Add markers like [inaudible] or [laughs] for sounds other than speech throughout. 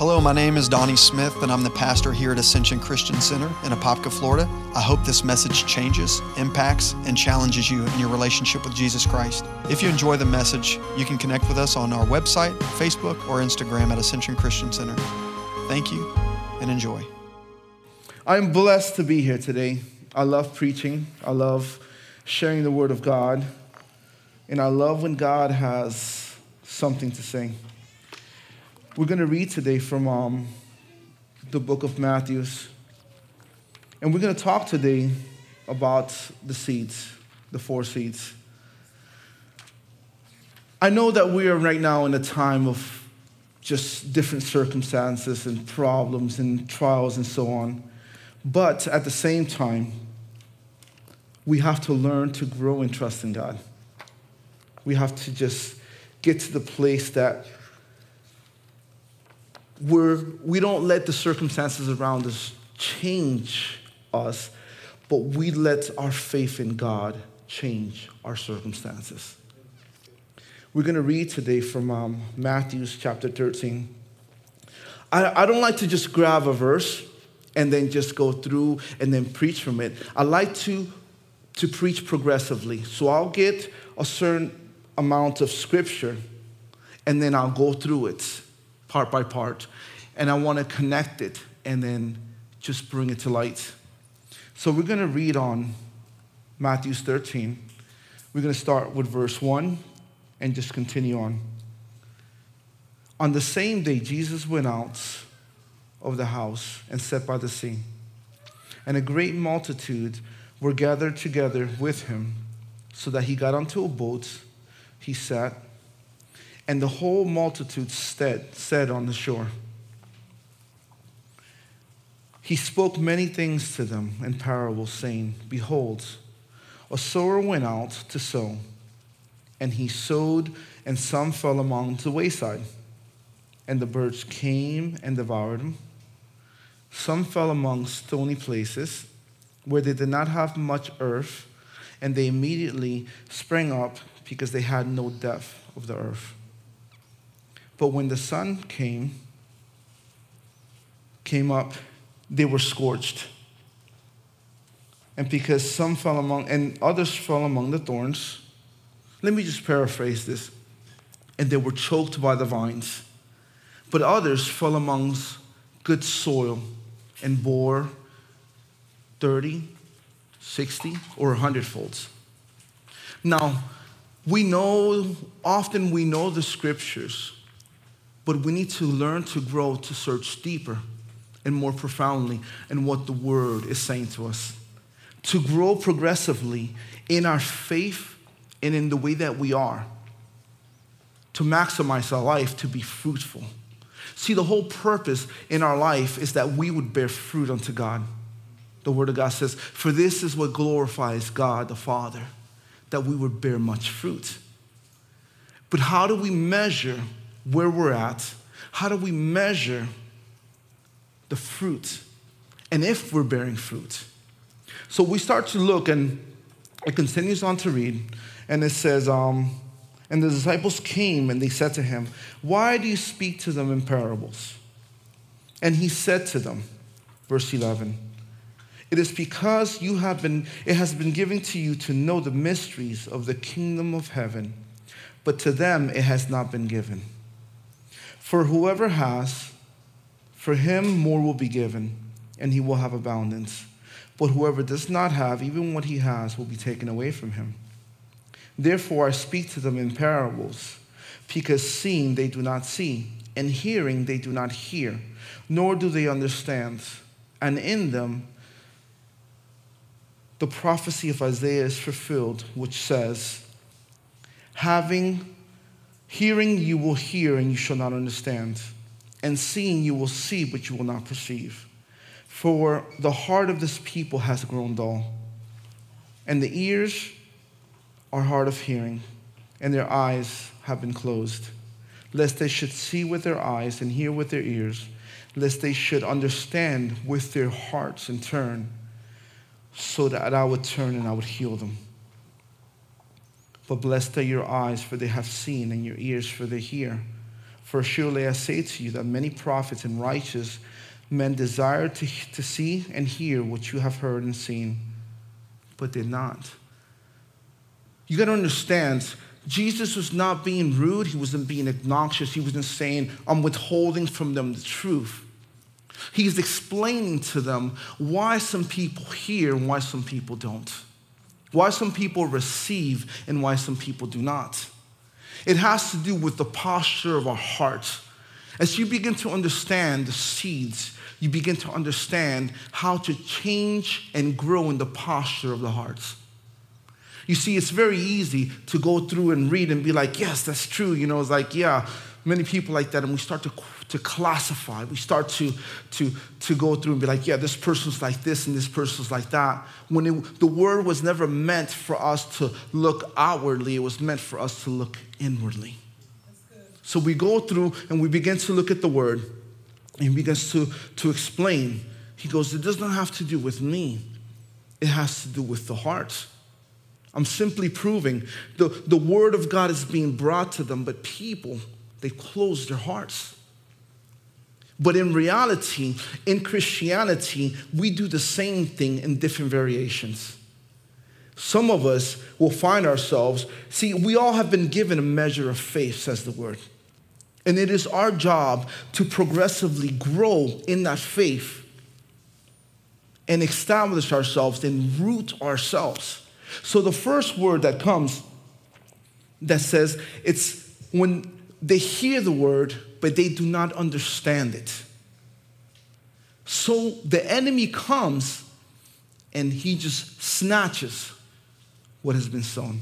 Hello, my name is Donnie Smith, and I'm the pastor here at Ascension Christian Center in Apopka, Florida. I hope this message changes, impacts, and challenges you in your relationship with Jesus Christ. If you enjoy the message, you can connect with us on our website, Facebook, or Instagram at Ascension Christian Center. Thank you and enjoy. I'm blessed to be here today. I love preaching, I love sharing the Word of God, and I love when God has something to say. We're going to read today from um, the book of Matthews. And we're going to talk today about the seeds, the four seeds. I know that we are right now in a time of just different circumstances and problems and trials and so on. But at the same time, we have to learn to grow and trust in God. We have to just get to the place that we're, we don't let the circumstances around us change us, but we let our faith in God change our circumstances. We're going to read today from um, Matthew's chapter 13. I, I don't like to just grab a verse and then just go through and then preach from it. I like to, to preach progressively. So I'll get a certain amount of scripture and then I'll go through it part by part. And I want to connect it and then just bring it to light. So we're going to read on Matthew 13. We're going to start with verse 1 and just continue on. On the same day, Jesus went out of the house and sat by the sea. And a great multitude were gathered together with him, so that he got onto a boat, he sat, and the whole multitude sat on the shore. He spoke many things to them in parables, saying, Behold, a sower went out to sow, and he sowed, and some fell among the wayside, and the birds came and devoured them. Some fell among stony places where they did not have much earth, and they immediately sprang up because they had no depth of the earth. But when the sun came, came up, they were scorched. And because some fell among, and others fell among the thorns, let me just paraphrase this. And they were choked by the vines. But others fell amongst good soil and bore 30, 60, or 100 folds. Now, we know, often we know the scriptures, but we need to learn to grow to search deeper and more profoundly in what the word is saying to us. To grow progressively in our faith and in the way that we are. To maximize our life, to be fruitful. See, the whole purpose in our life is that we would bear fruit unto God. The Word of God says, For this is what glorifies God the Father, that we would bear much fruit. But how do we measure where we're at? How do we measure the fruit? And if we're bearing fruit? So we start to look, and it continues on to read, and it says, um, and the disciples came and they said to him, Why do you speak to them in parables? And he said to them, verse 11, It is because you have been, it has been given to you to know the mysteries of the kingdom of heaven, but to them it has not been given. For whoever has, for him more will be given, and he will have abundance. But whoever does not have, even what he has, will be taken away from him. Therefore, I speak to them in parables, because seeing they do not see, and hearing they do not hear, nor do they understand. And in them, the prophecy of Isaiah is fulfilled, which says, Having, hearing you will hear, and you shall not understand, and seeing you will see, but you will not perceive. For the heart of this people has grown dull, and the ears are hard of hearing, and their eyes have been closed, lest they should see with their eyes and hear with their ears, lest they should understand with their hearts and turn, so that I would turn and I would heal them. But blessed are your eyes, for they have seen, and your ears, for they hear. For surely I say to you that many prophets and righteous men desired to, to see and hear what you have heard and seen, but did not. You got to understand, Jesus was not being rude, he wasn't being obnoxious, he wasn't saying, I'm withholding from them the truth. He's explaining to them why some people hear and why some people don't, why some people receive and why some people do not. It has to do with the posture of our hearts. As you begin to understand the seeds, you begin to understand how to change and grow in the posture of the hearts. You see, it's very easy to go through and read and be like, yes, that's true. You know, it's like, yeah, many people like that. And we start to, to classify. We start to, to, to go through and be like, yeah, this person's like this and this person's like that. When it, the word was never meant for us to look outwardly, it was meant for us to look inwardly. So we go through and we begin to look at the word and begins to, to explain. He goes, it does not have to do with me, it has to do with the heart. I'm simply proving the, the word of God is being brought to them, but people, they close their hearts. But in reality, in Christianity, we do the same thing in different variations. Some of us will find ourselves, see, we all have been given a measure of faith, says the word. And it is our job to progressively grow in that faith and establish ourselves and root ourselves. So the first word that comes that says it's when they hear the word, but they do not understand it. So the enemy comes and he just snatches what has been sown.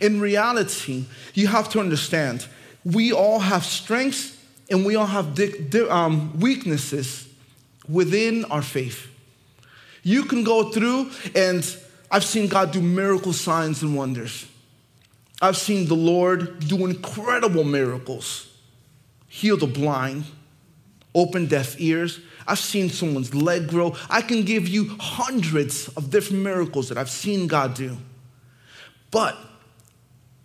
In reality, you have to understand we all have strengths and we all have um, weaknesses within our faith. You can go through, and I've seen God do miracle signs and wonders. I've seen the Lord do incredible miracles, heal the blind, open deaf ears. I've seen someone's leg grow. I can give you hundreds of different miracles that I've seen God do. But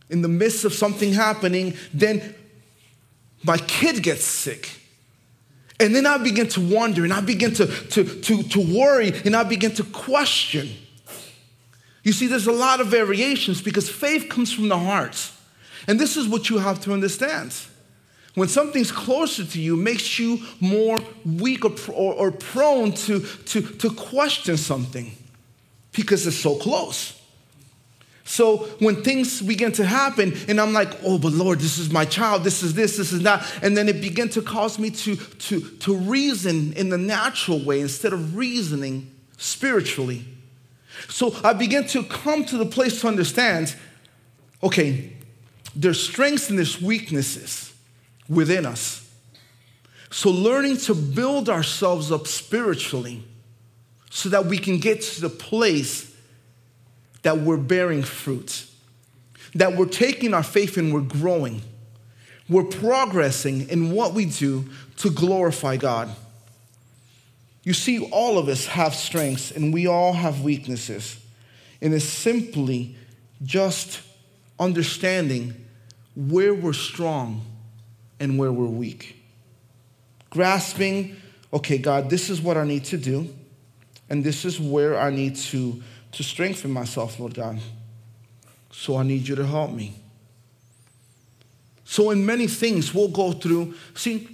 in the midst of something happening, then my kid gets sick. And then I begin to wonder and I begin to, to, to, to worry and I begin to question. You see, there's a lot of variations because faith comes from the heart. And this is what you have to understand. When something's closer to you, makes you more weak or, or, or prone to, to, to question something because it's so close. So when things begin to happen, and I'm like, oh, but Lord, this is my child, this is this, this is that, and then it began to cause me to, to, to reason in the natural way instead of reasoning spiritually. So I began to come to the place to understand okay, there's strengths and there's weaknesses within us. So learning to build ourselves up spiritually so that we can get to the place that we're bearing fruit, that we're taking our faith and we're growing. We're progressing in what we do to glorify God. You see, all of us have strengths and we all have weaknesses. And it's simply just understanding where we're strong and where we're weak. Grasping, okay, God, this is what I need to do, and this is where I need to, to strengthen myself, Lord God. So I need you to help me. So, in many things, we'll go through. See,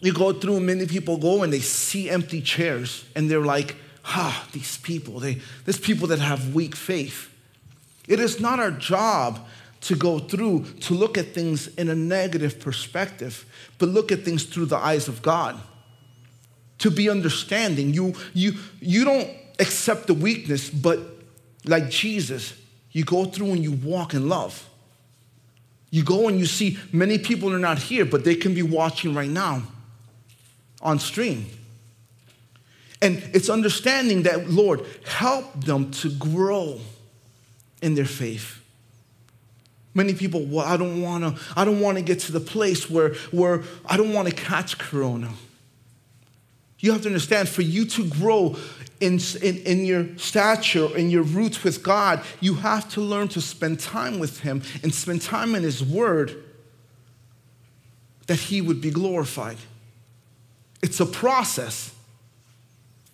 you go through, many people go and they see empty chairs and they're like, ah, these people, they, there's people that have weak faith. It is not our job to go through to look at things in a negative perspective, but look at things through the eyes of God. To be understanding. You, you, you don't accept the weakness, but like Jesus, you go through and you walk in love. You go and you see many people are not here, but they can be watching right now on stream. And it's understanding that, Lord, help them to grow in their faith. Many people, well, I don't want to, I don't want to get to the place where, where I don't want to catch corona. You have to understand, for you to grow in, in, in your stature, in your roots with God, you have to learn to spend time with Him and spend time in His Word that he would be glorified. It's a process.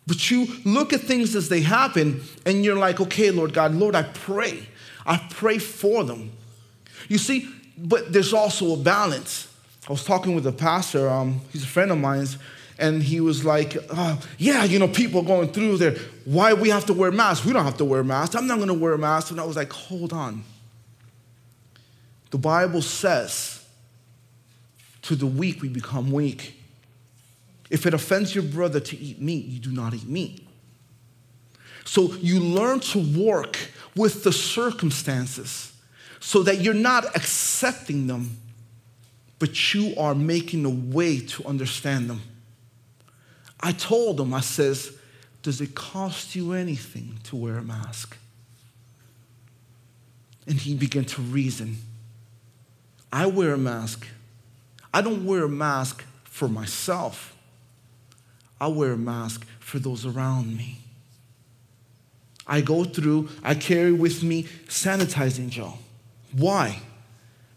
But you look at things as they happen and you're like, okay, Lord God, Lord, I pray. I pray for them. You see, but there's also a balance. I was talking with a pastor, um, he's a friend of mine, and he was like, oh, yeah, you know, people going through there. Why we have to wear masks? We don't have to wear masks. I'm not going to wear a mask. And I was like, hold on. The Bible says, to the weak we become weak. If it offends your brother to eat meat, you do not eat meat. So you learn to work with the circumstances so that you're not accepting them, but you are making a way to understand them. I told him, I says, does it cost you anything to wear a mask? And he began to reason. I wear a mask. I don't wear a mask for myself. I wear a mask for those around me. I go through, I carry with me sanitizing gel. Why?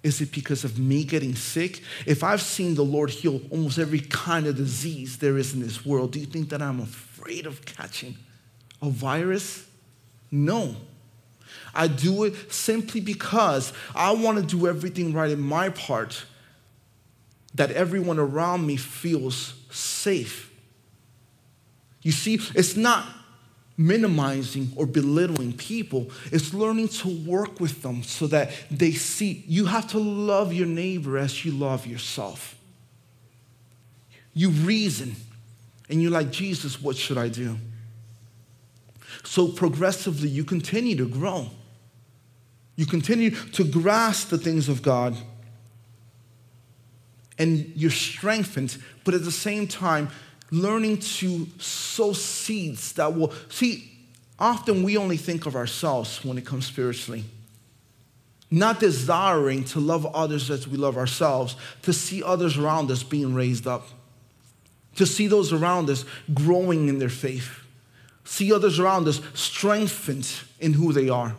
Is it because of me getting sick? If I've seen the Lord heal almost every kind of disease there is in this world, do you think that I'm afraid of catching a virus? No. I do it simply because I want to do everything right in my part that everyone around me feels safe. You see, it's not minimizing or belittling people. It's learning to work with them so that they see you have to love your neighbor as you love yourself. You reason and you're like, Jesus, what should I do? So progressively, you continue to grow. You continue to grasp the things of God and you're strengthened, but at the same time, learning to sow seeds that will see often we only think of ourselves when it comes spiritually. Not desiring to love others as we love ourselves to see others around us being raised up to see those around us growing in their faith see others around us strengthened in who they are.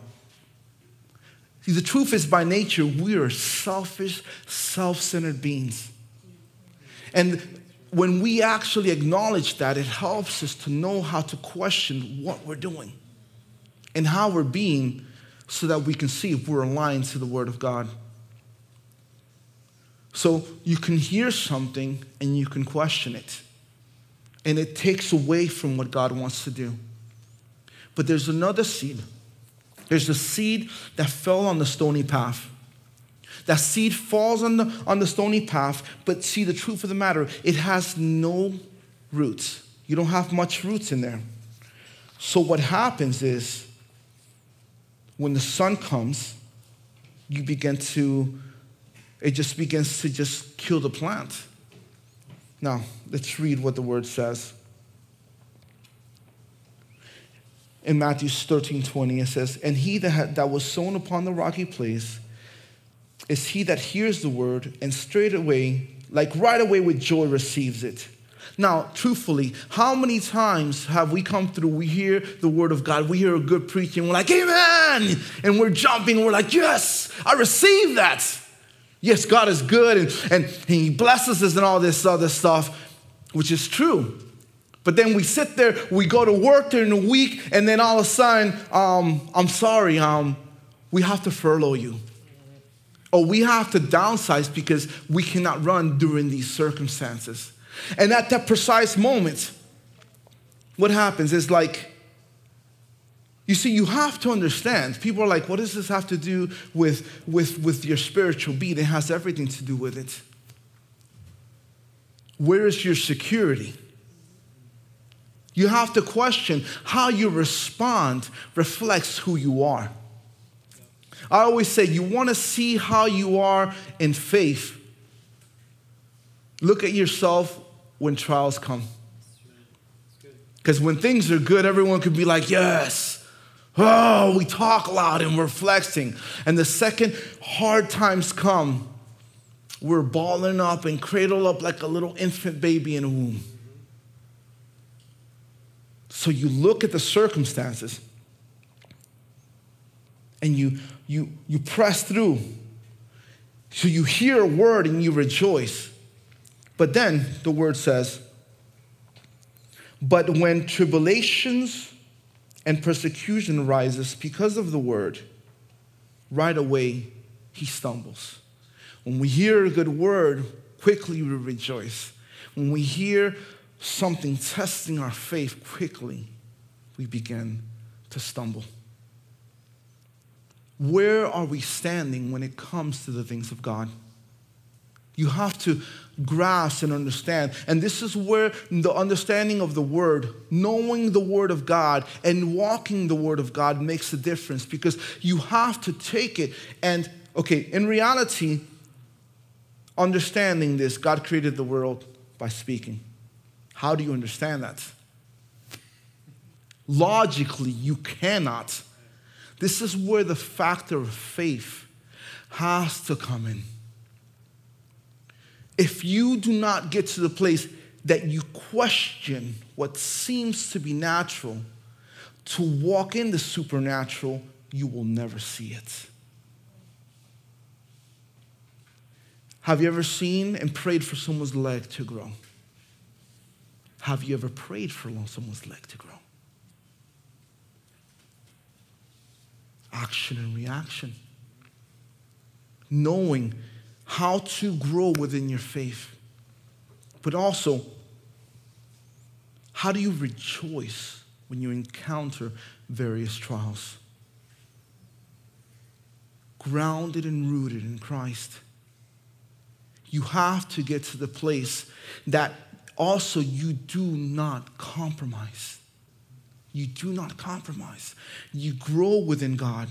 See the truth is by nature we are selfish self-centered beings. And when we actually acknowledge that, it helps us to know how to question what we're doing and how we're being so that we can see if we're aligned to the Word of God. So you can hear something and you can question it. And it takes away from what God wants to do. But there's another seed. There's a seed that fell on the stony path. That seed falls on the, on the stony path, but see, the truth of the matter, it has no roots. You don't have much roots in there. So what happens is, when the sun comes, you begin to, it just begins to just kill the plant. Now, let's read what the word says. In Matthew 13 20, it says, And he that, had, that was sown upon the rocky place, is he that hears the word and straight away, like right away with joy, receives it. Now, truthfully, how many times have we come through? We hear the word of God, we hear a good preaching, we're like, Amen! And we're jumping, we're like, Yes, I receive that. Yes, God is good and, and He blesses us and all this other stuff, which is true. But then we sit there, we go to work during the week, and then all of a sudden, um, I'm sorry, um, we have to furlough you or we have to downsize because we cannot run during these circumstances. And at that precise moment, what happens is like, you see, you have to understand. People are like, what does this have to do with, with, with your spiritual being? It has everything to do with it. Where is your security? You have to question how you respond reflects who you are. I always say, you want to see how you are in faith. Look at yourself when trials come. Because when things are good, everyone could be like, yes. Oh, we talk loud and we're flexing. And the second hard times come, we're balling up and cradled up like a little infant baby in a womb. So you look at the circumstances and you you, you press through. So you hear a word and you rejoice. But then the word says, but when tribulations and persecution rises because of the word, right away he stumbles. When we hear a good word, quickly we rejoice. When we hear something testing our faith quickly, we begin to stumble. Where are we standing when it comes to the things of God? You have to grasp and understand. And this is where the understanding of the Word, knowing the Word of God, and walking the Word of God makes a difference because you have to take it. And, okay, in reality, understanding this, God created the world by speaking. How do you understand that? Logically, you cannot. This is where the factor of faith has to come in if you do not get to the place that you question what seems to be natural to walk in the supernatural, you will never see it. Have you ever seen and prayed for someone's leg to grow? Have you ever prayed for someone's leg to grow? Action and reaction. Knowing how to grow within your faith, but also how do you rejoice when you encounter various trials? Grounded and rooted in Christ. You have to get to the place that also you do not compromise. You do not compromise. You grow within God.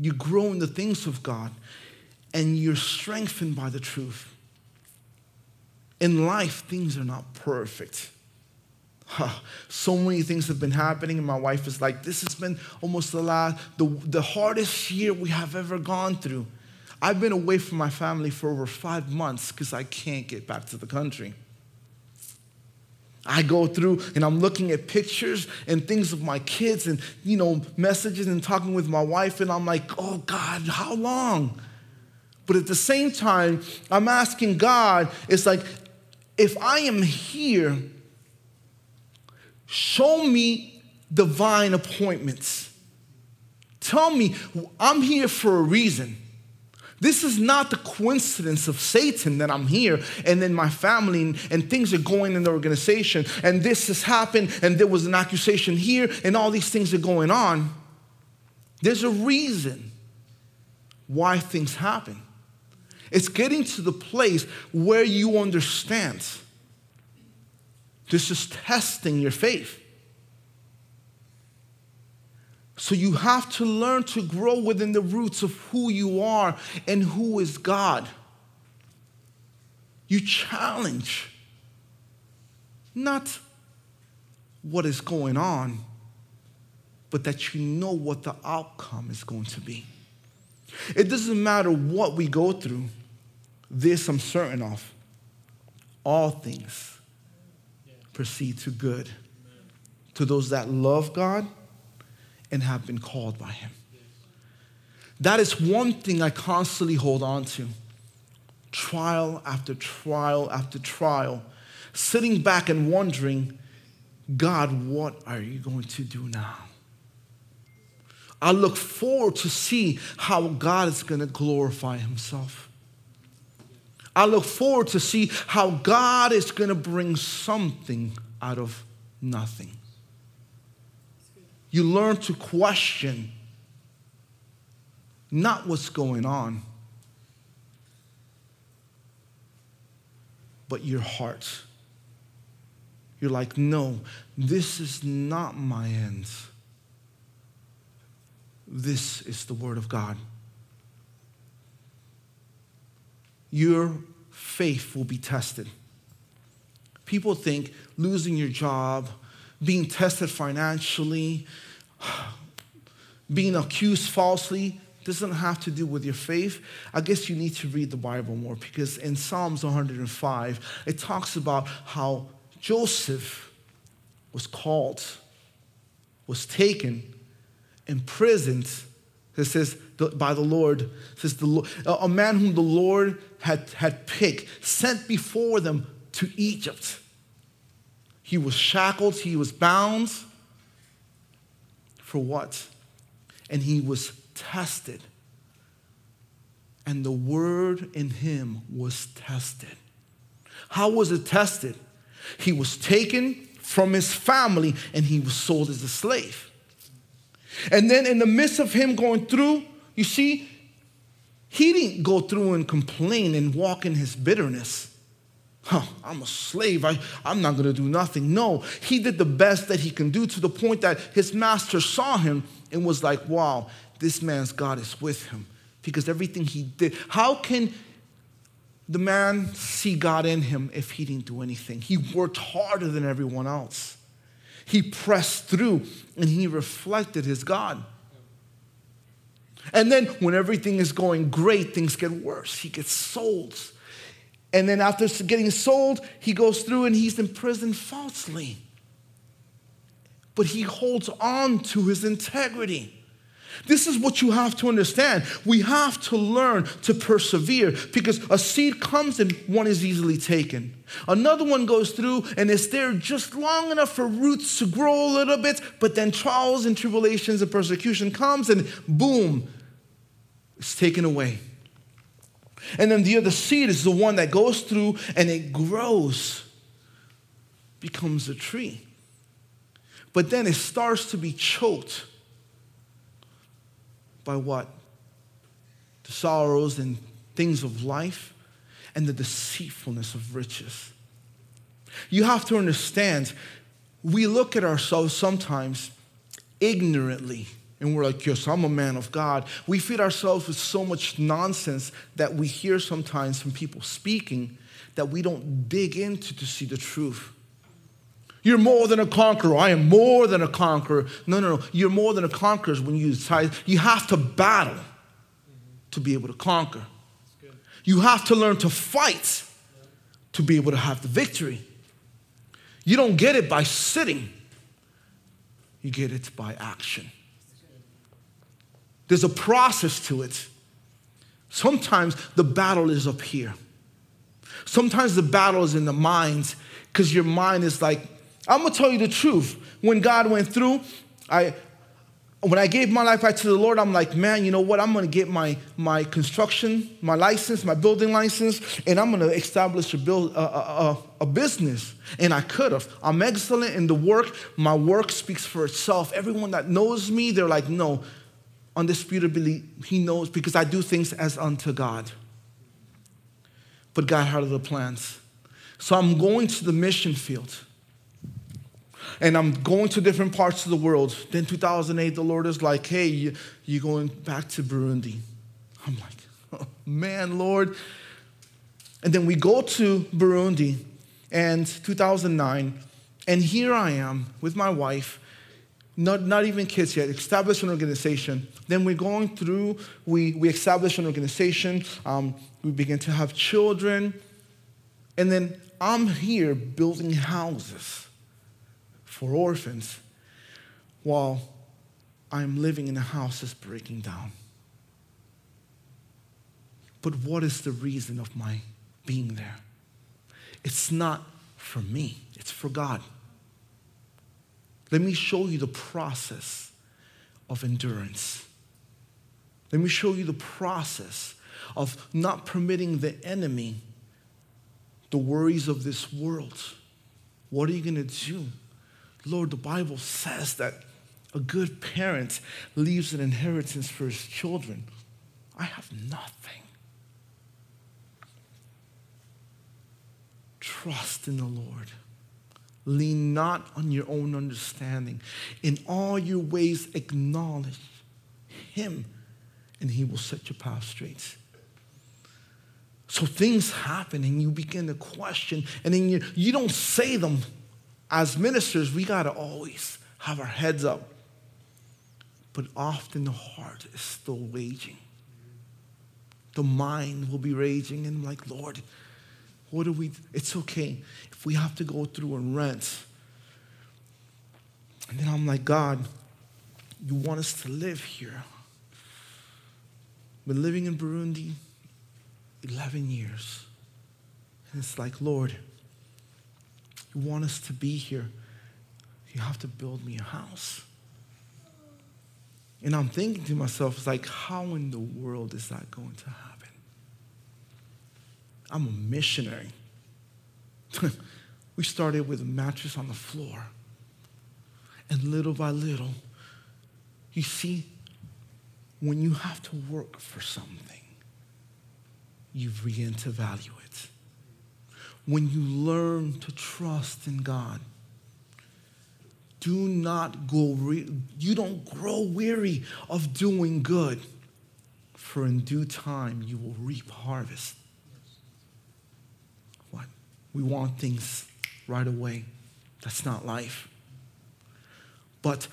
You grow in the things of God and you're strengthened by the truth. In life, things are not perfect. Huh. So many things have been happening, and my wife is like, This has been almost the last, the, the hardest year we have ever gone through. I've been away from my family for over five months because I can't get back to the country. I go through and I'm looking at pictures and things of my kids and, you know, messages and talking with my wife, and I'm like, oh God, how long? But at the same time, I'm asking God, it's like, if I am here, show me divine appointments. Tell me, I'm here for a reason. This is not the coincidence of Satan that I'm here and then my family and, and, things are going in the organization and this has happened and there was an accusation here and all these things are going on. There's a reason why things happen. It's getting to the place where you understand. This is testing your faith. So you have to learn to grow within the roots of who you are and who is God. You challenge, not what is going on, but that you know what the outcome is going to be. It doesn't matter what we go through. This I'm certain of all things proceed to good to those that love God and have been called by Him. That is one thing I constantly hold on to. Trial after trial after trial, sitting back and wondering, God, what are you going to do now? I look forward to see how God is going to glorify Himself. I look forward to see how God is going to bring something out of nothing. You learn to question not what's going on, but your heart. You're like, no, this is not my end. This is the Word of God. your faith will be tested. People think losing your job, being tested financially, [sighs] being accused falsely doesn't have to do with your faith. I guess you need to read the Bible more because in Psalms 105, it talks about how Joseph was called, was taken, imprisoned it says by the Lord. Says the, a man whom the Lord had, had picked, sent before them to Egypt. He was shackled, he was bound. For what? And he was tested. And the word in him was tested. How was it tested? He was taken from his family and he was sold as a slave. And then, in the midst of him going through, you see, he didn't go through and complain and walk in his bitterness. Huh, I'm a slave. I, I'm not going to do nothing. No, he did the best that he can do to the point that his master saw him and was like, wow, this man's God is with him because everything he did. How can the man see God in him if he didn't do anything? He worked harder than everyone else. He pressed through and he reflected his God. And then when everything is going great, things get worse. He gets sold. And then after getting sold, he goes through and he's imprisoned falsely. But he holds on to his integrity. This is what you have to understand. We have to learn to persevere because a seed comes and one is easily taken. Another one goes through and it's there just long enough for roots to grow a little bit, but then trials and tribulations and persecution comes and boom, it's taken away. And then the other seed is the one that goes through and it grows, becomes a tree. But then it starts to be choked by what? The sorrows and things of life and the deceitfulness of riches. You have to understand, we look at ourselves sometimes ignorantly and we're like, yes, I'm a man of God. We feed ourselves with so much nonsense that we hear sometimes from people speaking that we don't dig into to see the truth. You're more than a conqueror. I am more than a conqueror. No, no, no. You're more than a conqueror when you decide you have to battle to be able to conquer. You have to learn to fight to be able to have the victory. You don't get it by sitting, you get it by action. There's a process to it. Sometimes the battle is up here. Sometimes the battle is in the mind because your mind is like, I'm gonna tell you the truth. When God went through, I when I gave my life back to the Lord, I'm like, man, you know what? I'm gonna get my my construction, my license, my building license, and I'm gonna establish a build a, a, a business. And I could have. I'm excellent in the work. My work speaks for itself. Everyone that knows me, they're like, no, undisputably, He knows because I do things as unto God. But God had other plans. So I'm going to the mission field and I'm going to different parts of the world. Then 2008, the Lord is like, hey, you, you're going back to Burundi. I'm like, oh, man, Lord. And then we go to Burundi and 2009, and here I am with my wife, not, not even kids yet, establish an organization. Then we're going through, we, we establish an organization, um, we begin to have children, and then I'm here building houses for orphans while I'm living in a house that's breaking down. But what is the reason of my being there? It's not for me, it's for God. Let me show you the process of endurance. Let me show you the process of not permitting the enemy the worries of this world. What are you going to do? Lord, the Bible says that a good parent leaves an inheritance for his children. I have nothing. Trust in the Lord. Lean not on your own understanding. In all your ways, acknowledge Him, and He will set your path straight. So things happen, and you begin to question, and then you, you don't say them as ministers, we got to always have our heads up. But often the heart is still raging. The mind will be raging, and I'm like, Lord, what do we? It's okay if we have to go through and rent. And then I'm like, God, you want us to live here. Been living in Burundi 11 years. And it's like, Lord, You want us to be here. You have to build me a house. And I'm thinking to myself, it's like, how in the world is that going to happen? I'm a missionary. [laughs] we started with a mattress on the floor. And little by little, you see, when you have to work for something, you begin to value it. When you learn to trust in God, do not go, re- you don't grow weary of doing good, for in due time you will reap harvest. We want things right away. That's not life. But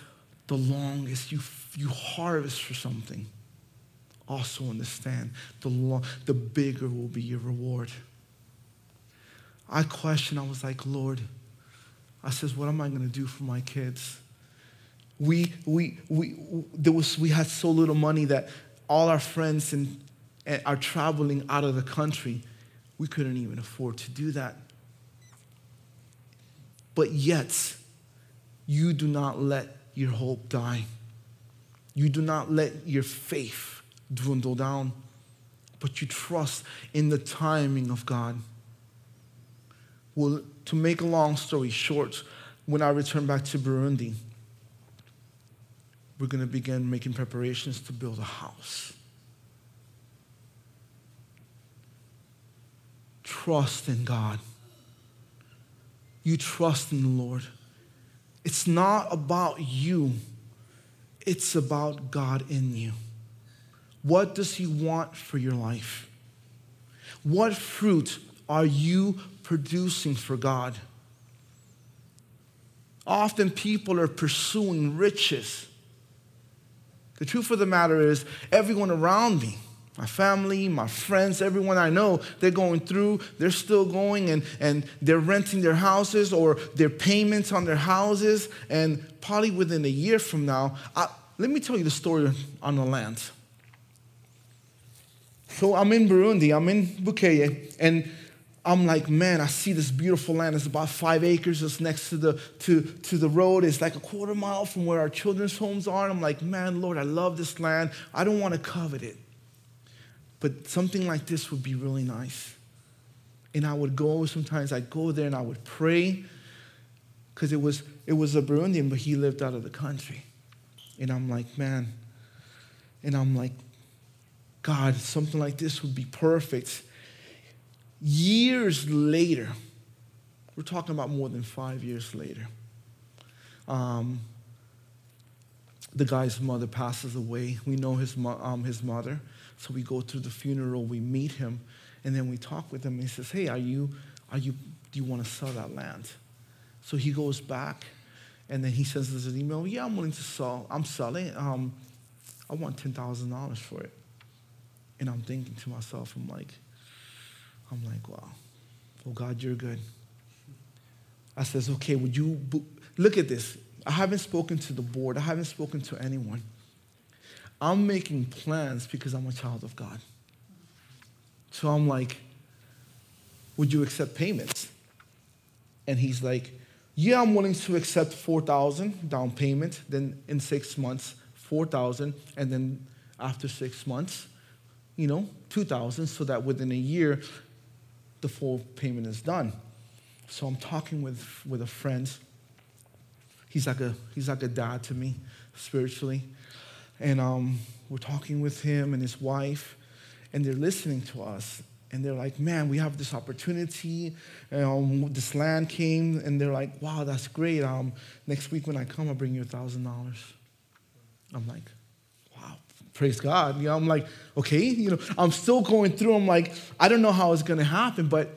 the longest you, you harvest for something, also understand the, the bigger will be your reward. I questioned, I was like, Lord, I says, what am I going to do for my kids? We, we, we, there was, we had so little money that all our friends and, and are traveling out of the country. We couldn't even afford to do that. But yet, you do not let your hope die. You do not let your faith dwindle down, but you trust in the timing of God. Well, to make a long story short, when I return back to Burundi, we're going to begin making preparations to build a house. Trust in God. You trust in the Lord. It's not about you, it's about God in you. What does He want for your life? What fruit are you producing for God? Often people are pursuing riches. The truth of the matter is, everyone around me, my family, my friends, everyone I know, they're going through, they're still going and, and they're renting their houses or their payments on their houses. And probably within a year from now, I, let me tell you the story on the land. So I'm in Burundi, I'm in Bukeye, and I'm like, man, I see this beautiful land. It's about five acres. It's next to the, to, to the road. It's like a quarter mile from where our children's homes are. And I'm like, man, Lord, I love this land. I don't want to covet it. But something like this would be really nice. And I would go, sometimes I'd go there and I would pray because it was, it was a Burundian, but he lived out of the country. And I'm like, man, and I'm like, God, something like this would be perfect. Years later, we're talking about more than five years later, um, the guy's mother passes away. We know his, mo- um, his mother. So we go to the funeral, we meet him, and then we talk with him. He says, Hey, are you, are you, do you want to sell that land? So he goes back, and then he sends us an email. Yeah, I'm willing to sell. I'm selling. Um, I want $10,000 for it. And I'm thinking to myself, I'm like, I'm like, wow, oh God, you're good. I says, okay, would you bo- look at this? I haven't spoken to the board. I haven't spoken to anyone. I'm making plans because I'm a child of God. So I'm like, would you accept payments? And he's like, yeah, I'm willing to accept 4,000 down payment, then in six months, 4,000, and then after six months, you know, 2,000, so that within a year, the full payment is done. So I'm talking with, with a friend. He's like a, he's like a dad to me spiritually. And um, we're talking with him and his wife, and they're listening to us. And they're like, man, we have this opportunity. Um, this land came, and they're like, wow, that's great. Um, next week when I come, I'll bring you a $1,000. I'm like, wow, praise God. You know, I'm like, okay, you know, I'm still going through. I'm like, I don't know how it's going to happen, but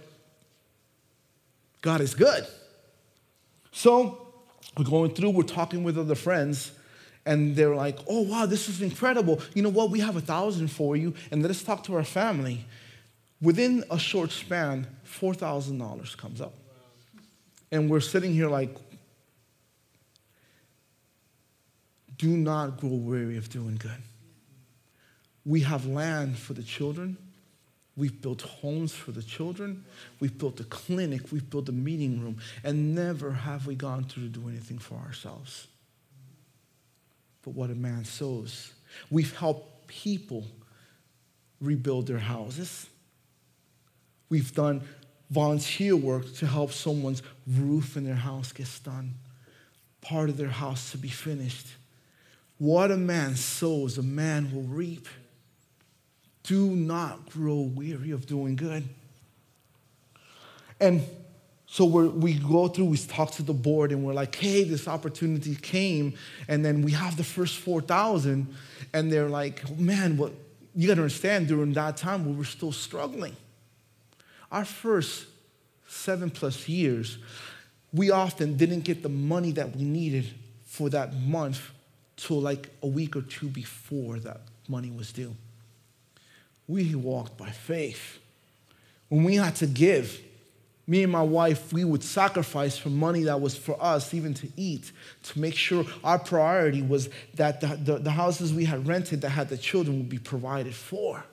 God is good. So we're going through, we're talking with other friends, and they're like, oh, wow, this is incredible. You know what? We have a thousand for you, and let us talk to our family. Within a short span, $4,000 comes up. And we're sitting here like, do not grow weary of doing good. We have land for the children, We've built homes for the children. We've built a clinic. We've built a meeting room. And never have we gone through to do anything for ourselves. But what a man sows. We've helped people rebuild their houses. We've done volunteer work to help someone's roof in their house get done, part of their house to be finished. What a man sows, a man will reap. Do not grow weary of doing good. And so we go through, we talk to the board, and we're like, hey, this opportunity came. And then we have the first 4,000, and they're like, man, what? You got to understand, during that time, we were still struggling. Our first seven plus years, we often didn't get the money that we needed for that month till like a week or two before that money was due. We walked by faith. When we had to give, me and my wife, we would sacrifice for money that was for us, even to eat, to make sure our priority was that the, the, the, houses we had rented that had the children would be provided for.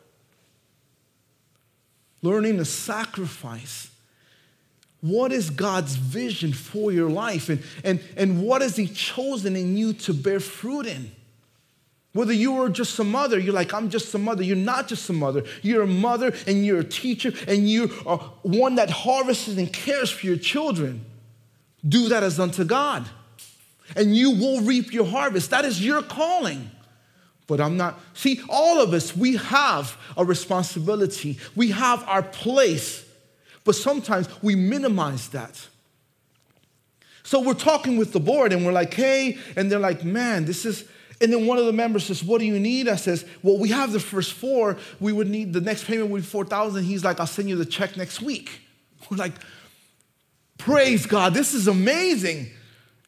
Learning to sacrifice. What is God's vision for your life? And, and, and what has He chosen in you to bear fruit in? Whether you are just a mother, you're like, I'm just a mother. You're not just a mother. You're a mother and you're a teacher and you are one that harvests and cares for your children. Do that as unto God. And you will reap your harvest. That is your calling. But I'm not, see, all of us, we have a responsibility, we have our place, but sometimes we minimize that. So we're talking with the board and we're like, hey, and they're like, man, this is, and then one of the members says, What do you need? I says, Well, we have the first four. We would need the next payment would be 4,000. He's like, I'll send you the check next week. [laughs] We're like, Praise God, this is amazing.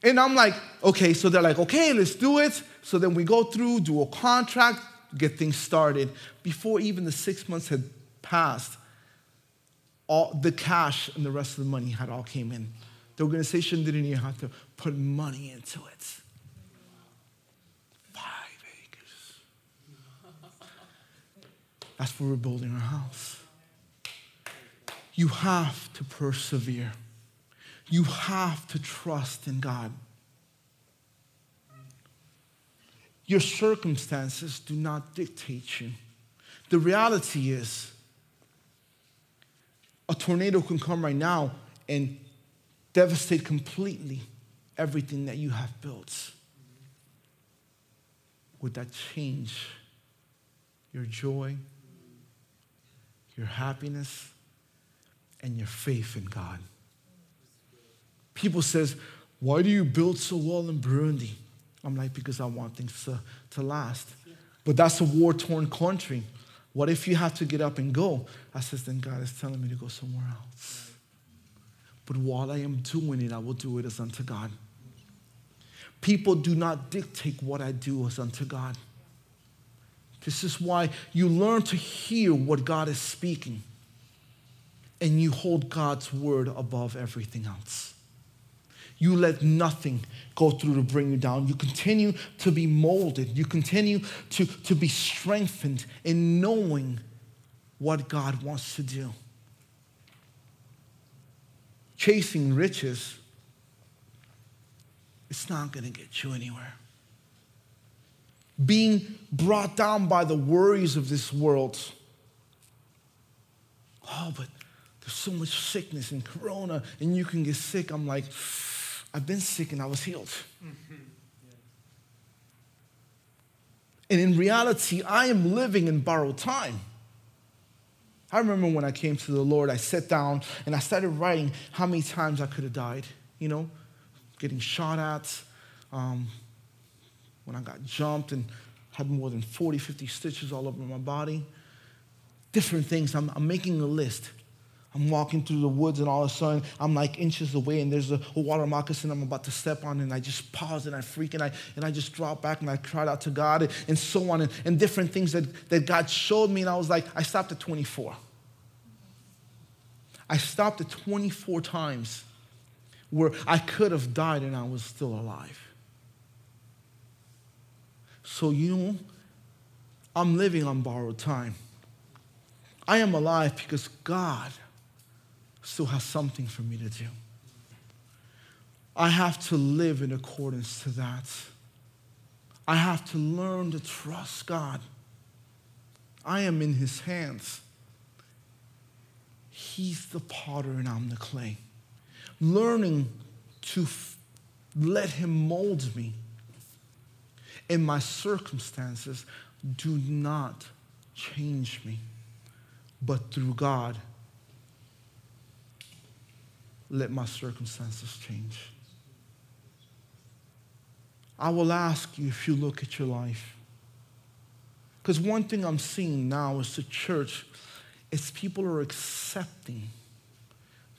And I'm like, okay, so they're like, okay, let's do it. So then we go through, do a contract, get things started. Before even the six months had passed, all the cash and the rest of the money had all came in. The organization didn't even have to put money into it. That's where we're building our house. You have to persevere. You have to trust in God. Your circumstances do not dictate you. The reality is, a tornado can come right now and devastate completely everything that you have built. Would that change your joy, your happiness, and your faith in God. People says, why do you build so well in Burundi? I'm like, because I want things to, to last. But that's a war-torn country. What if you have to get up and go? I says, then God is telling me to go somewhere else. But while I am doing it, I will do it as unto God. People do not dictate what I do as unto God. This is why you learn to hear what God is speaking and you hold God's word above everything else. You let nothing go through to bring you down. You continue to be molded. You continue to, to be strengthened in knowing what God wants to do. Chasing riches, it's not going to get you anywhere being brought down by the worries of this world. Oh, but there's so much sickness and corona, and you can get sick. I'm like, I've been sick and I was healed. Mm-hmm. [laughs] And in reality, I am living in borrowed time. I remember when I came to the Lord, I sat down and I started writing how many times I could have died, you know, getting shot at, um, when I got jumped and had more than 40, 50 stitches all over my body. Different things. I'm, I'm making a list. I'm walking through the woods and all of a sudden I'm like inches away and there's a, a, water moccasin I'm about to step on and I just pause and I freak and I, and I just drop back and I cried out to God and, and so on and, and different things that, that God showed me and I was like, I stopped at 24. I stopped at 24 times where I could have died and I was still alive. So, you know, I'm living on borrowed time. I am alive because God still has something for me to do. I have to live in accordance to that. I have to learn to trust God. I am in His hands. He's the potter and I'm the clay. Learning to f- let Him mold me. And my circumstances do not change me, but through God, let my circumstances change. I will ask you if you look at your life. Because one thing I'm seeing now is the church, is people are accepting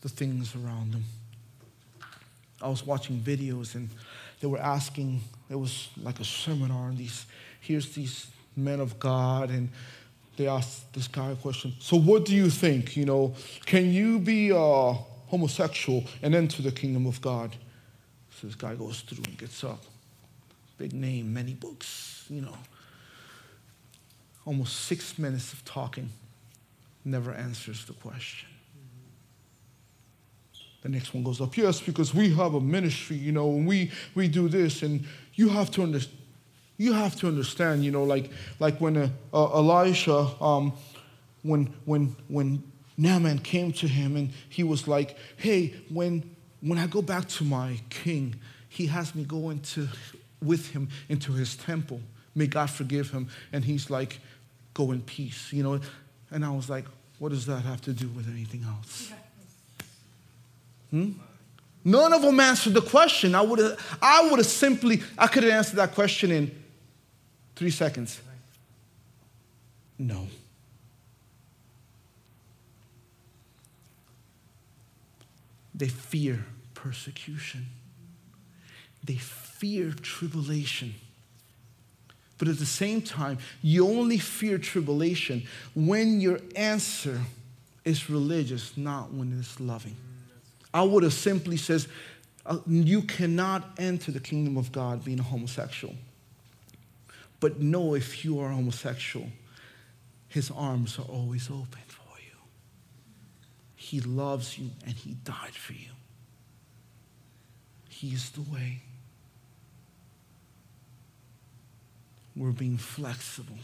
the things around them. I was watching videos and they were asking, it was like a seminar, and these, here's these men of God, and they asked this guy a question. So, what do you think? You know, can you be uh, homosexual and enter the kingdom of God? So this guy goes through and gets up. Big name, many books, you know. Almost six minutes of talking, never answers the question. The next one goes up, yes, because we have a ministry, you know, and we, we do this, and you have to understand. You have to understand, you know, like, like when uh, uh, Elisha, um, when, when, when Naaman came to him and he was like, hey, when, when I go back to my king, he has me go into, with him into his temple. May God forgive him. And he's like, go in peace, you know. And I was like, what does that have to do with anything else? Hmm? None of them answered the question. I would have, I would have simply, I could have answered that question in three seconds. No. They fear persecution. They fear tribulation. But at the same time, you only fear tribulation when your answer is religious, not when it's loving. I would have simply says, uh, you cannot enter the kingdom of God being a homosexual. But know if you are homosexual, his arms are always open for you. He loves you and he died for you. He is the way. We're being flexible.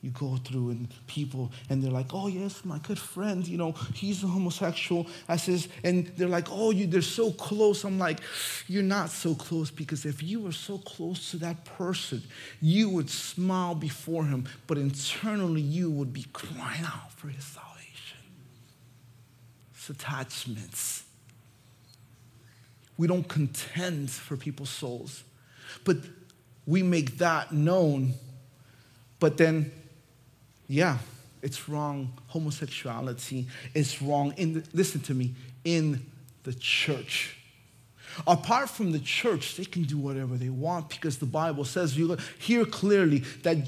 You go through and people, and they're like, oh, yes, my good friend, you know, he's a homosexual. I says, and they're like, oh, you, they're so close. I'm like, you're not so close because if you were so close to that person, you would smile before him, but internally you would be crying out for his salvation. It's attachments. We don't contend for people's souls, but we make that known. But then yeah, it's wrong. Homosexuality is wrong. In the, listen to me, in the church. Apart from the church, they can do whatever they want because the Bible says, you hear clearly that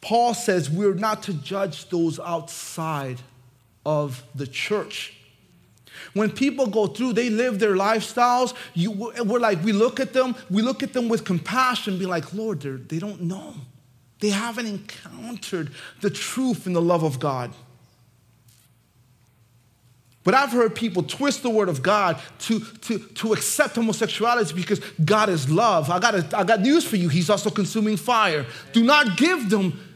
Paul says we're not to judge those outside of the church. When people go through, they live their lifestyles. You, we're like, we look at them, we look at them with compassion, be like, Lord, they don't know. They haven't encountered the truth and the love of God. But I've heard people twist the word of God to, to, to accept homosexuality because God is love. I got, a, I got news for you. He's also consuming fire. Do not give them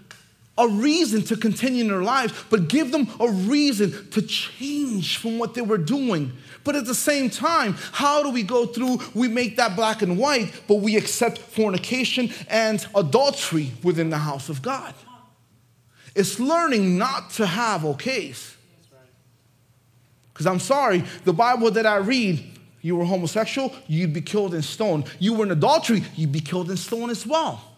a reason to continue in their lives, but give them a reason to change from what they were doing. But at the same time, how do we go through? We make that black and white, but we accept fornication and adultery within the house of God. It's learning not to have okays. Because I'm sorry, the Bible that I read, you were homosexual, you'd be killed in stone. You were in adultery, you'd be killed in stone as well.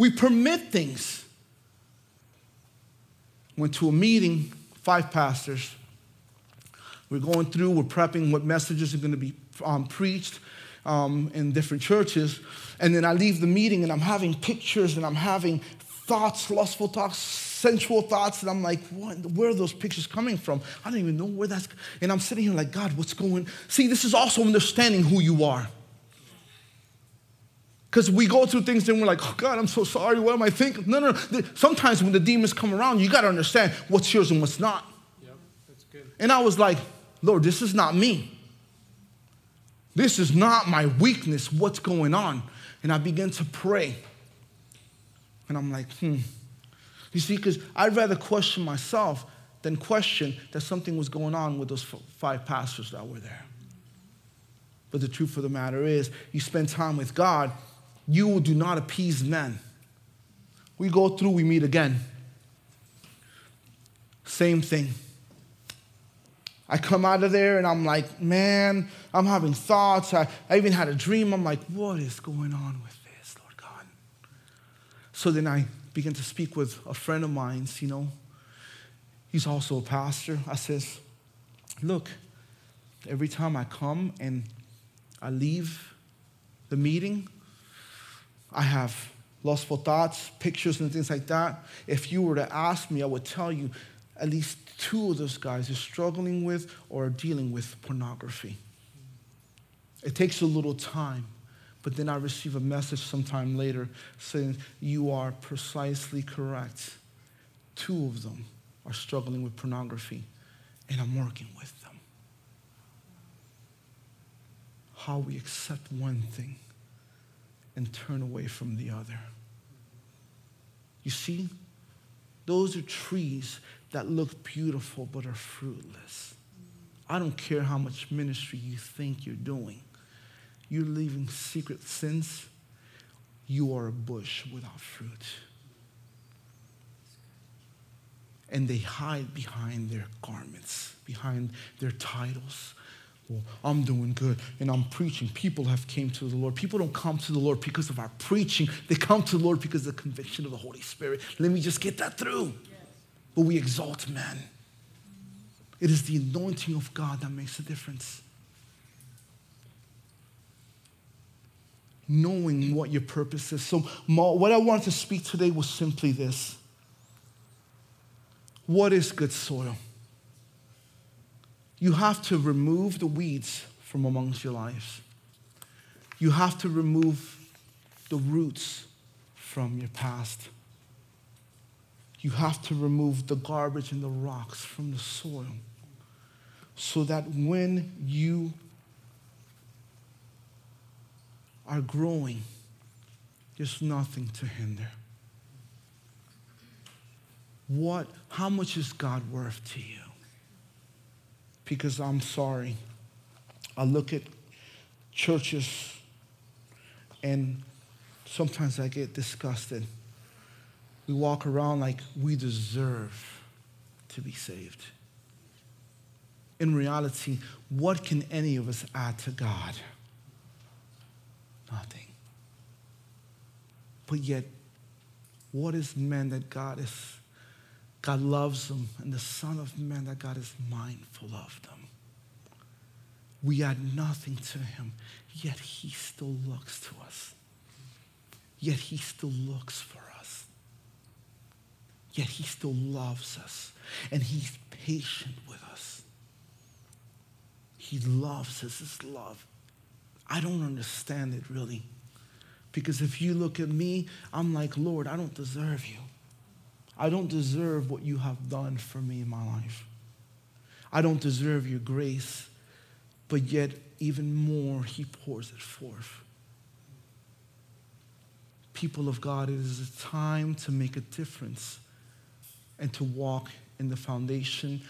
We permit things. Went to a meeting, five pastors. We're going through, we're prepping what messages are going to be um, preached um, in different churches. And then I leave the meeting and I'm having pictures and I'm having thoughts, lustful thoughts, sensual thoughts. And I'm like, what, where are those pictures coming from? I don't even know where that's. And I'm sitting here like, God, what's going See, this is also understanding who you are. Because we go through things and we're like, oh God, I'm so sorry. What am I thinking? No, no, no. Sometimes when the demons come around, you got to understand what's yours and what's not. Yep, that's good. And I was like, Lord, this is not me. This is not my weakness. What's going on? And I began to pray. And I'm like, hmm. You see, because I'd rather question myself than question that something was going on with those five pastors that were there. But the truth of the matter is, you spend time with God, you do not appease men. We go through, we meet again. Same thing. I come out of there and I'm like, man, I'm having thoughts. I, I even had a dream. I'm like, what is going on with this, Lord God? So then I begin to speak with a friend of mine, you know. He's also a pastor. I says, look, every time I come and I leave the meeting, I have lustful thoughts, pictures, and things like that. If you were to ask me, I would tell you at least two of those guys are struggling with or are dealing with pornography. It takes a little time, but then I receive a message sometime later saying, You are precisely correct. Two of them are struggling with pornography, and I'm working with them. How we accept one thing and turn away from the other. You see, those are trees that look beautiful but are fruitless. I don't care how much ministry you think you're doing. You're leaving secret sins, you are a bush without fruit. And they hide behind their garments, behind their titles, I'm doing good and I'm preaching. People have came to the Lord. People don't come to the Lord because of our preaching. They come to the Lord because of the conviction of the Holy Spirit. Let me just get that through. But we exalt men. It is the anointing of God that makes a difference. Knowing what your purpose is. So, what I wanted to speak today was simply this What is good soil? You have to remove the weeds from amongst your lives. You have to remove the roots from your past. You have to remove the garbage and the rocks from the soil so that when you are growing, there's nothing to hinder. What, how much is God worth to you? Because I'm sorry. I look at churches and sometimes I get disgusted. We walk around like we deserve to be saved. In reality, what can any of us add to God? Nothing. But yet, what is man that God is God loves them, and the Son of Man, that God is mindful of them. We add nothing to him, yet he still looks to us. Yet he still looks for us. Yet he still loves us, and he's patient with us. He loves us, his love. I don't understand it really. Because if you look at me, I'm like, Lord, I don't deserve you. I don't deserve what you have done for me in my life. I don't deserve your grace, but yet, even more, He pours it forth. People of God, it is a time to make a difference and to walk in the foundation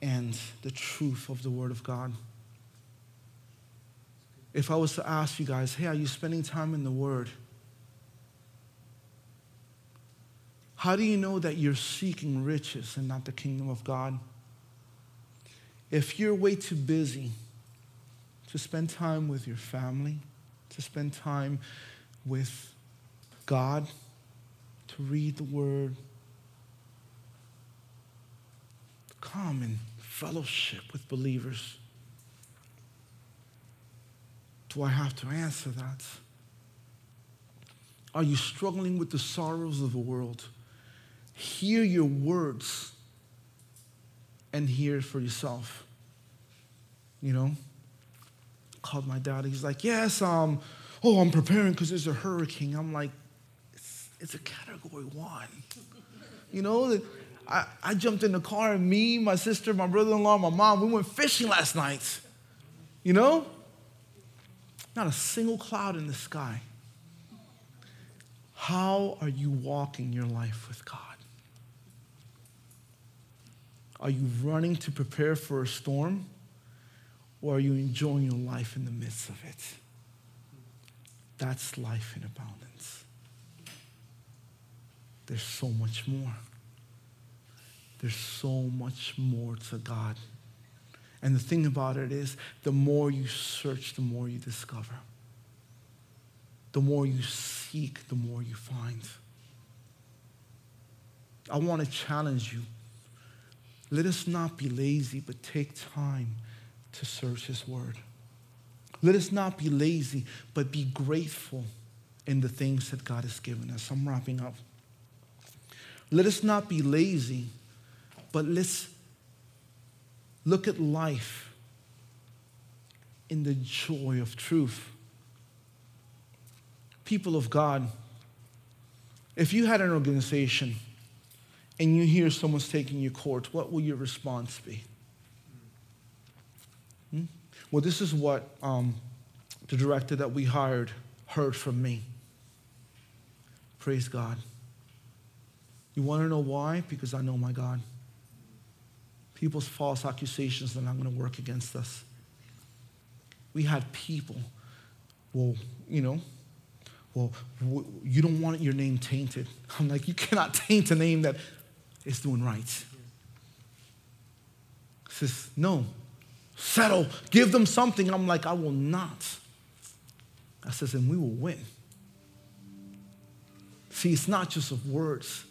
and the truth of the Word of God. If I was to ask you guys, hey, are you spending time in the Word? How do you know that you're seeking riches and not the kingdom of God? If you're way too busy to spend time with your family, to spend time with God, to read the word, come and fellowship with believers. Do I have to answer that? Are you struggling with the sorrows of the world? Hear your words and hear for yourself. You know? Called my dad. He's like, yes, um, oh, I'm preparing because there's a hurricane. I'm like, it's, it's a category one. [laughs] You know, I, I jumped in the car and me, my sister, my brother in law, my mom, we went fishing last night. You know? Not a single cloud in the sky. How are you walking your life with God? Are you running to prepare for a storm? Or are you enjoying your life in the midst of it? That's life in abundance. There's so much more. There's so much more to God. And the thing about it is, the more you search, the more you discover. The more you seek, the more you find. I want to challenge you. Let us not be lazy, but take time to search His Word. Let us not be lazy, but be grateful in the things that God has given us. I'm wrapping up. Let us not be lazy, but let's look at life in the joy of truth. People of God, if you had an organization and you hear someone's taking you court, what will your response be? Hmm? Well, this is what um, the director that we hired heard from me. Praise God. You want to know why? Because I know my God. People's false accusations are not going to work against us. We had people, well, you know, well, you don't want your name tainted. I'm like, you cannot [laughs] taint a name that is doing right. says, no, settle, give them something. I'm like, I will not. I says, and we will win. See, it's not just of words,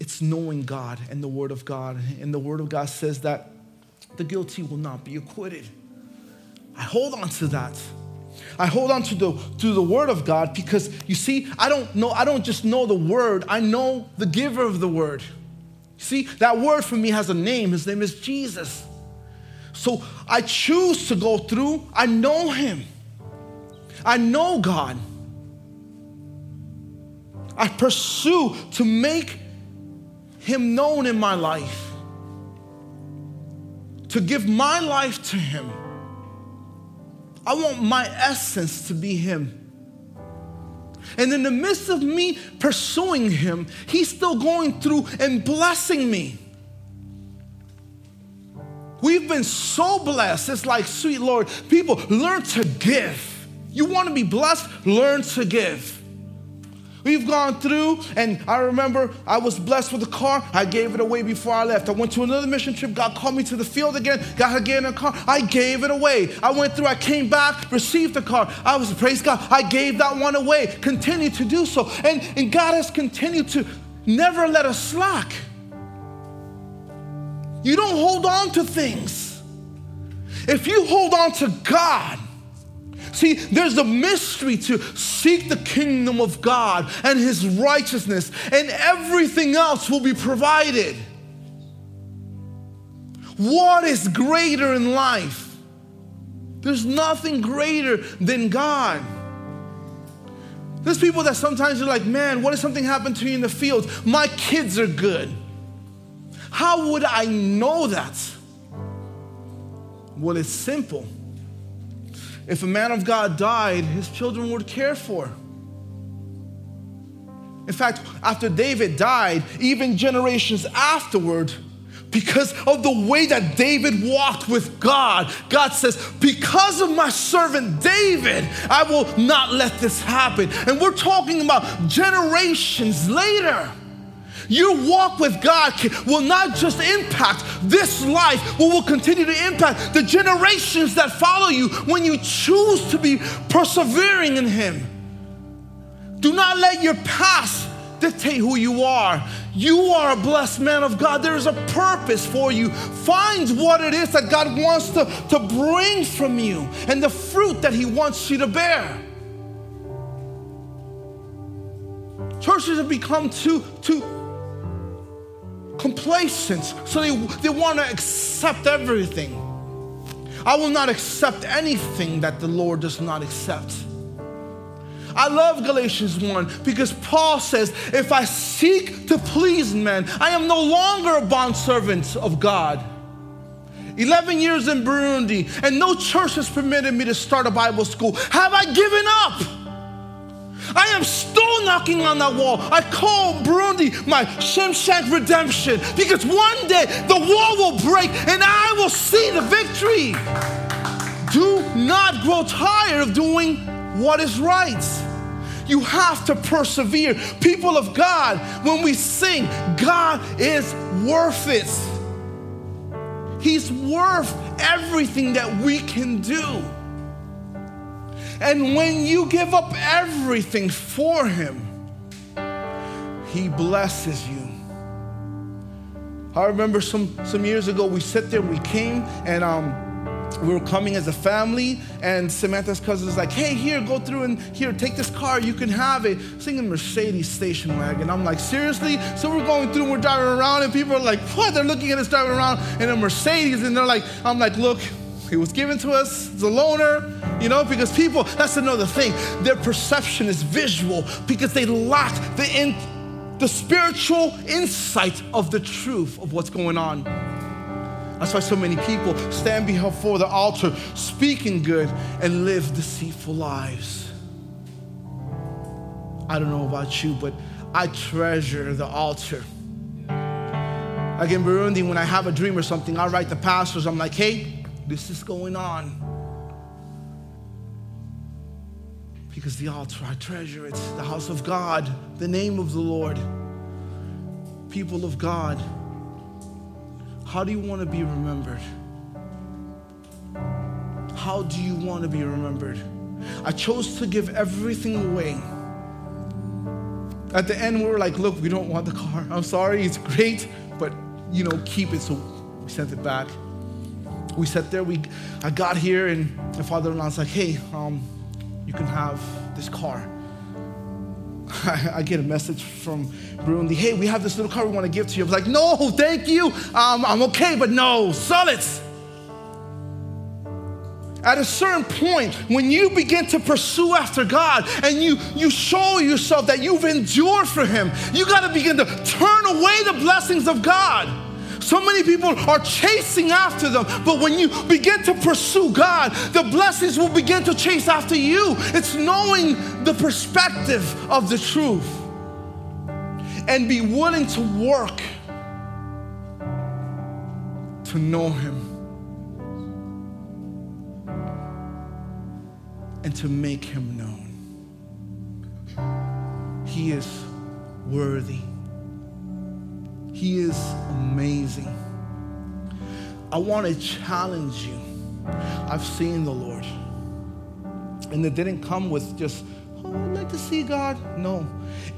it's knowing God and the Word of God. And the Word of God says that the guilty will not be acquitted. I hold on to that. I hold on to the, to the Word of God because you see, I don't know, I don't just know the Word, I know the giver of the Word. See, that word for me has a name. His name is Jesus. So I choose to go through, I know Him. I know God. I pursue to make Him known in my life, to give my life to Him. I want my essence to be Him. And in the midst of me pursuing Him, He's still going through and blessing me. We've been so blessed. It's like, sweet Lord, people learn to give. You want to be blessed? Learn to give. We've gone through, and I remember I was blessed with a car. I gave it away before I left. I went to another mission trip. God called me to the field again. Got again in a car. I gave it away. I went through. I came back, received the car. I was praise God. I gave that one away. Continue to do so, and and God has continued to never let us slack. You don't hold on to things. If you hold on to God, See, there's a mystery to seek the kingdom of God and his righteousness, and everything else will be provided. What is greater in life? There's nothing greater than God. There's people that sometimes are like, man, what if something happened to you in the field? My kids are good. How would I know that? Well, it's simple. If a man of God died, his children would care for. In fact, after David died, even generations afterward, because of the way that David walked with God, God says, Because of my servant David, I will not let this happen. And we're talking about generations later. Your walk with God will not just impact this life, but will continue to impact the generations that follow you when you choose to be persevering in Him. Do not let your past dictate who you are. You are a blessed man of God. There is a purpose for you. Find what it is that God wants to, to bring from you and the fruit that He wants you to bear. Churches have become too, too, complacent. So they, they want to accept everything. I will not accept anything that the Lord does not accept. I love Galatians 1 because Paul says, If I seek to please men, I am no longer a bondservant of God. 11 years in Burundi, and no church has permitted me to start a Bible school. Have I given up? I am still knocking on that wall. I call Burundi my Shawshank redemption because one day the wall will break and I will see the victory. Do not grow tired of doing what is right. You have to persevere. People of God, when we sing, God is worth it. He's worth everything that we can do. And when you give up everything for Him, He blesses you. I remember some, some years ago, we sat there, we came, and um, we were coming as a family, and Samantha's cousin was like, hey, here, go through and here, take this car, you can have it. Singing Mercedes station wagon. I'm like, seriously? So we're going through, we're driving around, and people are like, what? They're looking at us driving around in a Mercedes, and they're like, I'm like, look, it was given to us, it's a loaner, you know, because people, that's another thing. Their perception is visual because they lack the, in, the spiritual insight of the truth of what's going on. That's why so many people stand before the altar speaking good and live deceitful lives. I don't know about you, but I treasure the altar. Like in Burundi, when I have a dream or something, I write the pastors, I'm like, hey, this is going on. Because the altar, I treasure it. The house of God, the name of the Lord, people of God. How do you want to be remembered? How do you want to be remembered? I chose to give everything away. At the end, we were like, look, we don't want the car. I'm sorry, it's great, but you know, keep it. So we sent it back. We sat there, we I got here, and my father-in-law's like, hey, um, you can have this car. [laughs] I, I, get a message from Burundi, hey, we have this little car we want to give to you. I was like, no, thank you. Um, I'm okay, but no, sell it. At a certain point, when you begin to pursue after God and you, you show yourself that you've endured for Him, you got to begin to turn away the blessings of God. So many people are chasing after them, but when you begin to pursue God, the blessings will begin to chase after you. It's knowing the perspective of the truth and be willing to work to know Him and to make Him known. He is worthy. He is amazing. I want to challenge you. I've seen the Lord. And it didn't come with just, oh, I'd like to see God. No,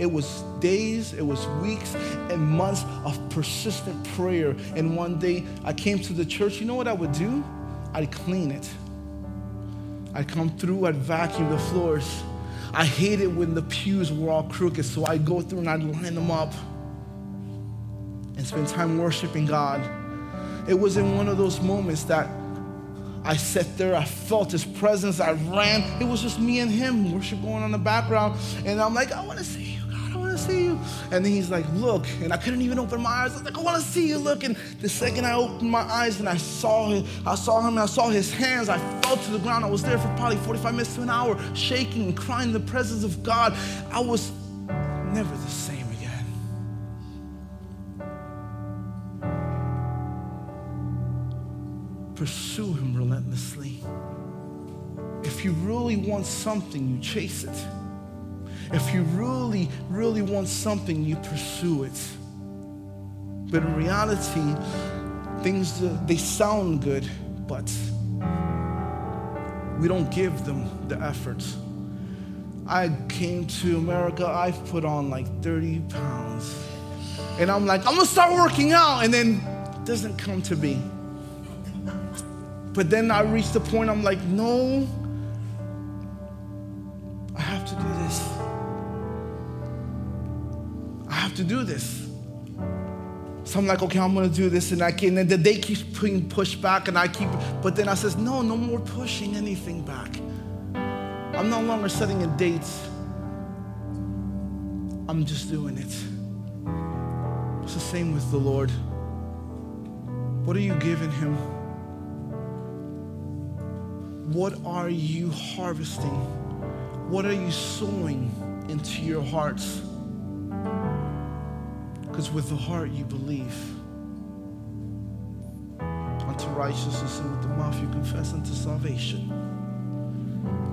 it was days, it was weeks, and months of persistent prayer. And one day I came to the church. You know what I would do? I'd clean it. I'd come through, I'd vacuum the floors. I hated when the pews were all crooked, so I'd go through and I'd line them up and spend time worshiping God. It was in one of those moments that I sat there, I felt his presence, I ran. It was just me and him, worship going on in the background. And I'm like, I want to see you, God, I want to see you. And then he's like, look. And I couldn't even open my eyes. I was like, I want to see you, look. And the second I opened my eyes and I saw him, I saw him, I saw his hands, I fell to the ground. I was there for probably 45 minutes to an hour, shaking and crying in the presence of God. I was never the same. Pursue Him relentlessly. If you really want something, you chase it. If you really, really want something, you pursue it. But in reality, things, uh, they sound good, but we don't give them the effort. I came to America, I've put on like 30 pounds. And I'm like, I'm gonna start working out, and then it doesn't come to be. But then I reached the point I'm like, no, I have to do this. I have to do this. So I'm like, okay, I'm gonna do this, and I can. And the day keeps being pushed back, and I keep. But then I says, no, no more pushing anything back. I'm no longer setting a date I'm just doing it. It's the same with the Lord. What are you giving Him? What are you harvesting? What are you sowing into your hearts? Because with the heart you believe unto righteousness, and with the mouth you confess unto salvation.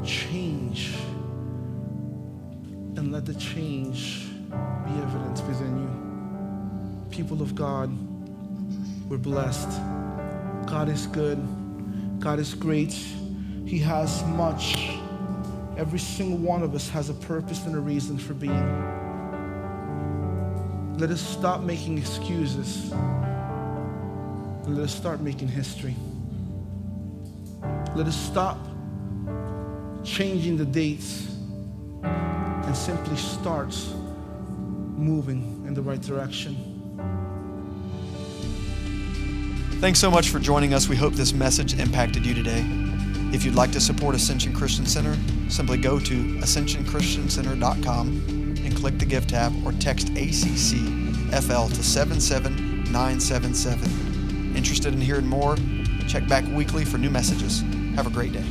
Change, and let the change be evident within you. People of God, we're blessed. God is good. God is great. He has much. Every single one of us has a purpose and a reason for being. Let us stop making excuses. Let us start making history. Let us stop changing the dates and simply start moving in the right direction. Thanks so much for joining us. We hope this message impacted you today. If you'd like to support Ascension Christian Center, simply go to ascensionchristiancenter.com and click the Give tab or text ACCFL to 77977. Interested in hearing more? Check back weekly for new messages. Have a great day.